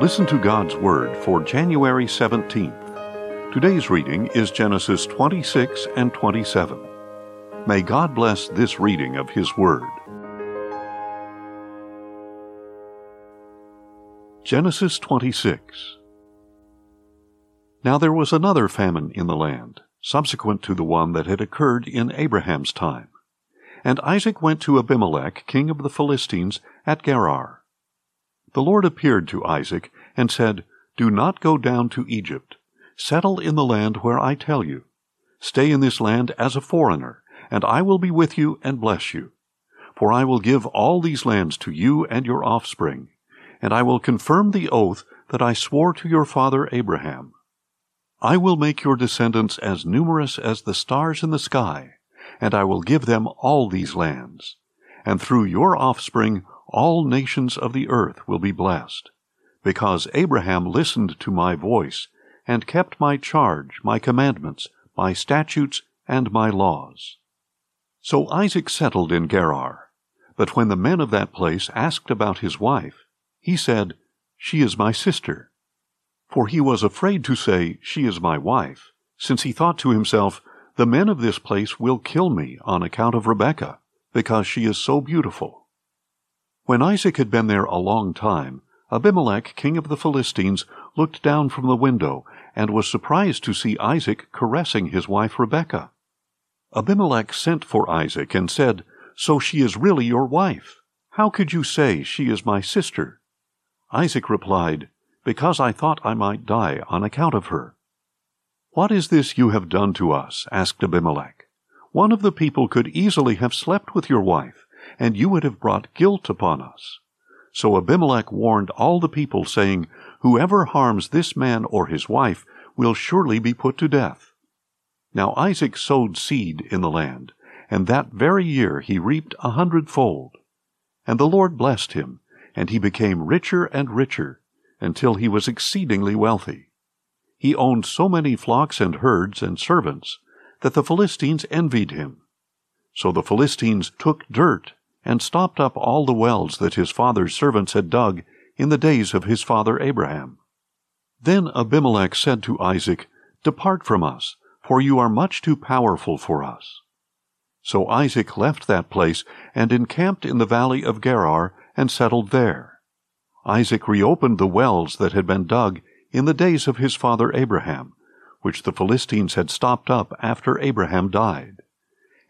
Listen to God's Word for January 17th. Today's reading is Genesis 26 and 27. May God bless this reading of His Word. Genesis 26 Now there was another famine in the land, subsequent to the one that had occurred in Abraham's time. And Isaac went to Abimelech, king of the Philistines, at Gerar. The Lord appeared to Isaac and said, Do not go down to Egypt. Settle in the land where I tell you. Stay in this land as a foreigner, and I will be with you and bless you. For I will give all these lands to you and your offspring, and I will confirm the oath that I swore to your father Abraham. I will make your descendants as numerous as the stars in the sky, and I will give them all these lands. And through your offspring all nations of the earth will be blessed, because Abraham listened to my voice, and kept my charge, my commandments, my statutes, and my laws. So Isaac settled in Gerar. But when the men of that place asked about his wife, he said, She is my sister. For he was afraid to say, She is my wife, since he thought to himself, The men of this place will kill me on account of Rebekah, because she is so beautiful. When Isaac had been there a long time, Abimelech, king of the Philistines, looked down from the window and was surprised to see Isaac caressing his wife Rebekah. Abimelech sent for Isaac and said, So she is really your wife. How could you say she is my sister? Isaac replied, Because I thought I might die on account of her. What is this you have done to us? asked Abimelech. One of the people could easily have slept with your wife and you would have brought guilt upon us. So Abimelech warned all the people, saying, Whoever harms this man or his wife will surely be put to death. Now Isaac sowed seed in the land, and that very year he reaped a hundredfold. And the Lord blessed him, and he became richer and richer, until he was exceedingly wealthy. He owned so many flocks and herds and servants that the Philistines envied him. So the Philistines took dirt and stopped up all the wells that his father's servants had dug in the days of his father Abraham. Then Abimelech said to Isaac, Depart from us, for you are much too powerful for us. So Isaac left that place and encamped in the valley of Gerar and settled there. Isaac reopened the wells that had been dug in the days of his father Abraham, which the Philistines had stopped up after Abraham died.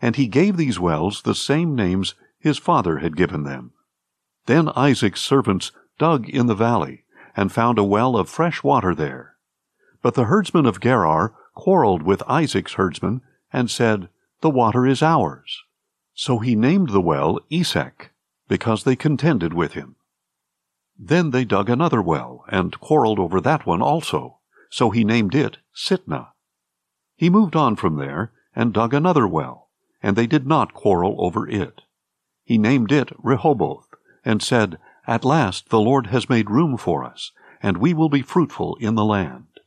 And he gave these wells the same names his father had given them. Then Isaac's servants dug in the valley, and found a well of fresh water there. But the herdsmen of Gerar quarreled with Isaac's herdsmen, and said, The water is ours. So he named the well Esek, because they contended with him. Then they dug another well, and quarreled over that one also. So he named it Sitnah. He moved on from there, and dug another well, and they did not quarrel over it. He named it Rehoboth, and said, At last the Lord has made room for us, and we will be fruitful in the land.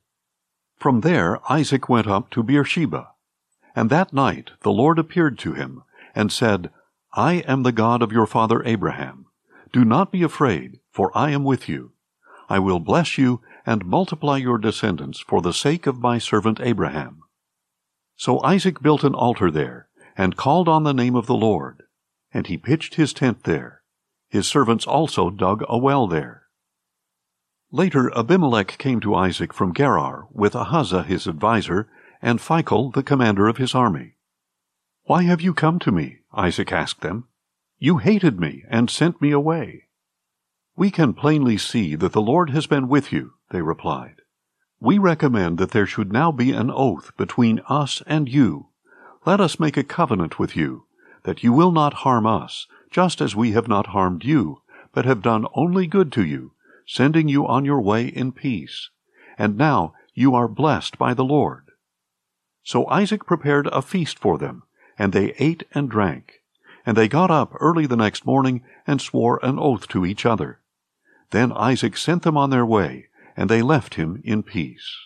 From there Isaac went up to Beersheba. And that night the Lord appeared to him, and said, I am the God of your father Abraham. Do not be afraid, for I am with you. I will bless you and multiply your descendants for the sake of my servant Abraham. So Isaac built an altar there, and called on the name of the Lord and he pitched his tent there. His servants also dug a well there. Later Abimelech came to Isaac from Gerar with Ahuzzath his adviser and Phicol the commander of his army. Why have you come to me? Isaac asked them. You hated me and sent me away. We can plainly see that the Lord has been with you, they replied. We recommend that there should now be an oath between us and you. Let us make a covenant with you that you will not harm us, just as we have not harmed you, but have done only good to you, sending you on your way in peace. And now you are blessed by the Lord. So Isaac prepared a feast for them, and they ate and drank. And they got up early the next morning and swore an oath to each other. Then Isaac sent them on their way, and they left him in peace.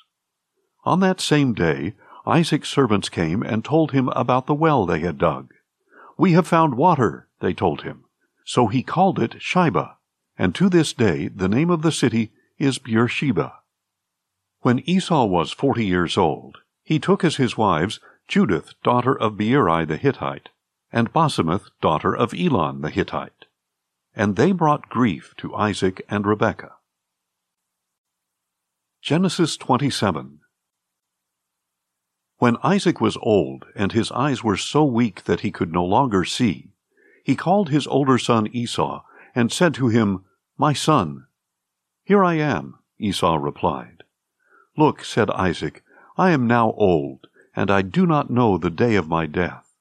On that same day, Isaac's servants came and told him about the well they had dug. We have found water, they told him. So he called it Shibah, and to this day the name of the city is Beersheba. When Esau was forty years old, he took as his wives Judith, daughter of Beeri the Hittite, and Basemath, daughter of Elon the Hittite. And they brought grief to Isaac and Rebekah. Genesis 27 When Isaac was old, and his eyes were so weak that he could no longer see, he called his older son Esau, and said to him, My son. Here I am, Esau replied. Look, said Isaac, I am now old, and I do not know the day of my death.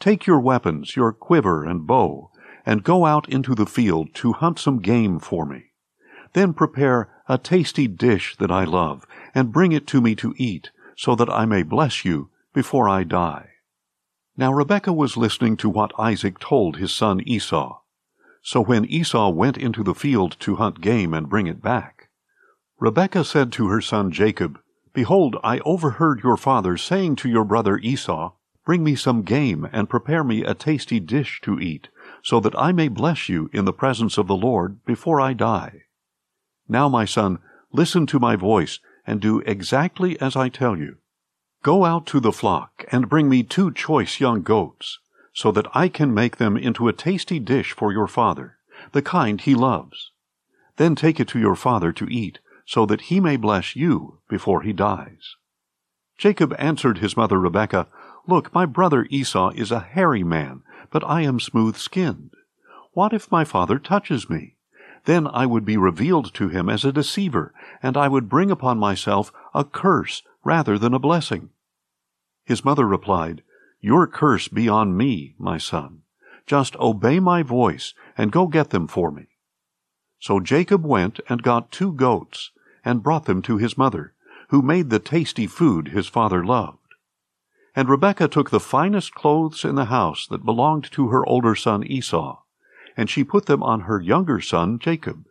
Take your weapons, your quiver and bow, and go out into the field to hunt some game for me. Then prepare a tasty dish that I love, and bring it to me to eat, so that I may bless you before I die. Now Rebekah was listening to what Isaac told his son Esau. So when Esau went into the field to hunt game and bring it back, Rebekah said to her son Jacob, Behold, I overheard your father saying to your brother Esau, Bring me some game, and prepare me a tasty dish to eat, so that I may bless you in the presence of the Lord before I die. Now, my son, listen to my voice, and do exactly as I tell you. Go out to the flock, and bring me two choice young goats, so that I can make them into a tasty dish for your father, the kind he loves. Then take it to your father to eat, so that he may bless you before he dies. Jacob answered his mother Rebekah, Look, my brother Esau is a hairy man, but I am smooth skinned. What if my father touches me? Then I would be revealed to him as a deceiver, and I would bring upon myself a curse rather than a blessing. His mother replied, Your curse be on me, my son. Just obey my voice, and go get them for me. So Jacob went and got two goats, and brought them to his mother, who made the tasty food his father loved. And Rebekah took the finest clothes in the house that belonged to her older son Esau, and she put them on her younger son Jacob.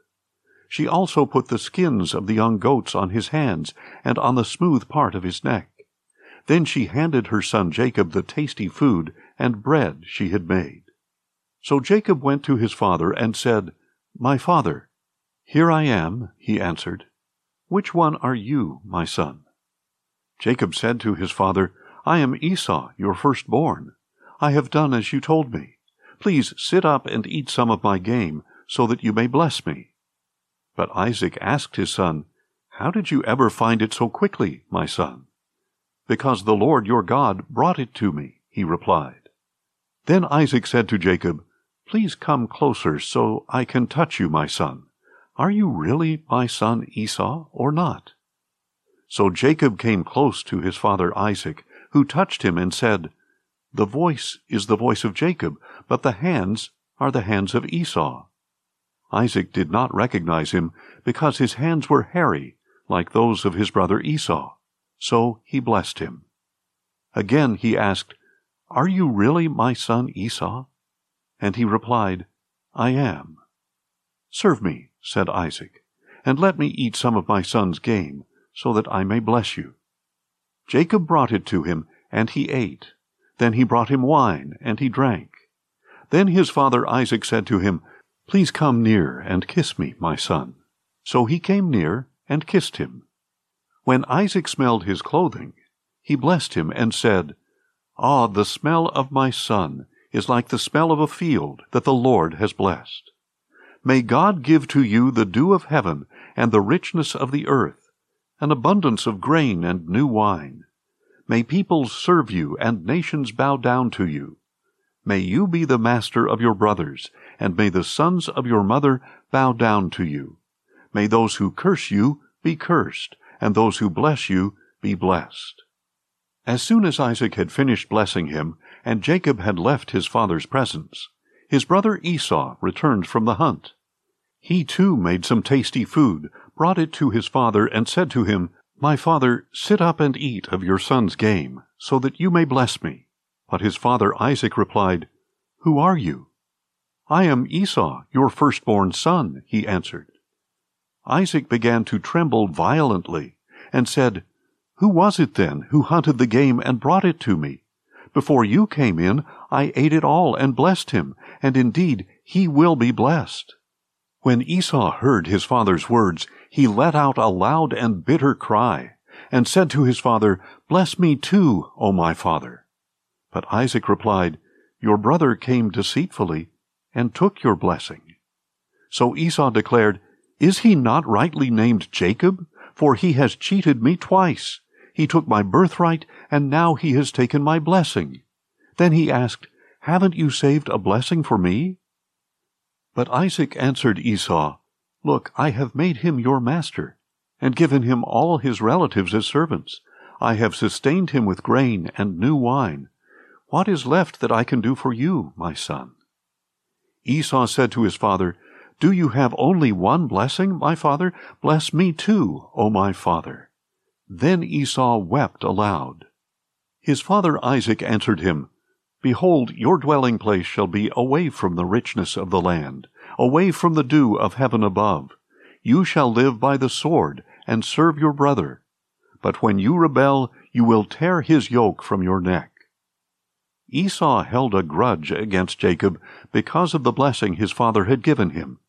She also put the skins of the young goats on his hands and on the smooth part of his neck. Then she handed her son Jacob the tasty food and bread she had made. So Jacob went to his father and said, My father. Here I am, he answered. Which one are you, my son? Jacob said to his father, I am Esau, your firstborn. I have done as you told me. Please sit up and eat some of my game, so that you may bless me. But Isaac asked his son, How did you ever find it so quickly, my son? Because the Lord your God brought it to me, he replied. Then Isaac said to Jacob, Please come closer so I can touch you, my son. Are you really my son Esau or not? So Jacob came close to his father Isaac, who touched him and said, The voice is the voice of Jacob, but the hands are the hands of Esau. Isaac did not recognize him because his hands were hairy, like those of his brother Esau. So he blessed him. Again he asked, Are you really my son Esau? And he replied, I am. Serve me, said Isaac, and let me eat some of my son's game, so that I may bless you. Jacob brought it to him, and he ate. Then he brought him wine, and he drank. Then his father Isaac said to him, Please come near and kiss me, my son. So he came near and kissed him. When Isaac smelled his clothing, he blessed him and said, Ah, the smell of my son is like the smell of a field that the Lord has blessed. May God give to you the dew of heaven and the richness of the earth, an abundance of grain and new wine. May peoples serve you and nations bow down to you. May you be the master of your brothers, and may the sons of your mother bow down to you. May those who curse you be cursed, and those who bless you be blessed. As soon as Isaac had finished blessing him, and Jacob had left his father's presence, his brother Esau returned from the hunt. He too made some tasty food, brought it to his father, and said to him, My father, sit up and eat of your son's game, so that you may bless me. But his father Isaac replied, Who are you? I am Esau, your firstborn son, he answered. Isaac began to tremble violently, and said, Who was it then who hunted the game and brought it to me? Before you came in, I ate it all and blessed him, and indeed he will be blessed. When Esau heard his father's words, he let out a loud and bitter cry, and said to his father, Bless me too, O my father. But Isaac replied, Your brother came deceitfully, and took your blessing. So Esau declared, Is he not rightly named Jacob? For he has cheated me twice. He took my birthright, and now he has taken my blessing. Then he asked, Haven't you saved a blessing for me? But Isaac answered Esau, Look, I have made him your master, and given him all his relatives as servants. I have sustained him with grain and new wine. What is left that I can do for you, my son? Esau said to his father, Do you have only one blessing, my father? Bless me too, O my father. Then Esau wept aloud. His father Isaac answered him, Behold, your dwelling place shall be away from the richness of the land, away from the dew of heaven above. You shall live by the sword, and serve your brother. But when you rebel, you will tear his yoke from your neck. Esau held a grudge against Jacob because of the blessing his father had given him.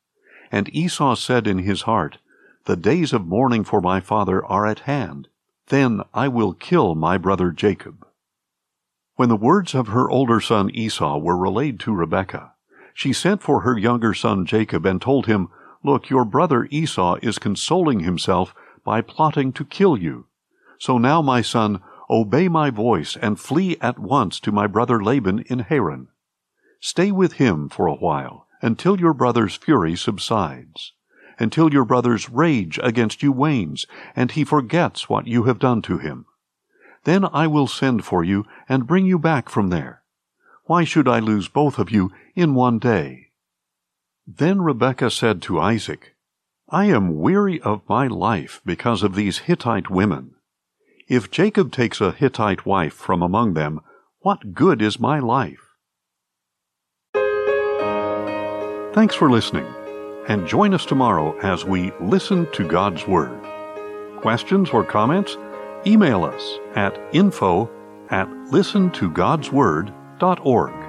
And Esau said in his heart, The days of mourning for my father are at hand. Then I will kill my brother Jacob. When the words of her older son Esau were relayed to Rebekah, she sent for her younger son Jacob and told him, Look, your brother Esau is consoling himself by plotting to kill you. So now, my son, obey my voice and flee at once to my brother Laban in Haran. Stay with him for a while until your brother's fury subsides, until your brother's rage against you wanes, and he forgets what you have done to him. Then I will send for you and bring you back from there. Why should I lose both of you in one day? Then Rebekah said to Isaac, I am weary of my life because of these Hittite women. If Jacob takes a Hittite wife from among them, what good is my life? Thanks for listening, and join us tomorrow as we listen to God's Word. Questions or comments? Email us at info at listentogodsword.org.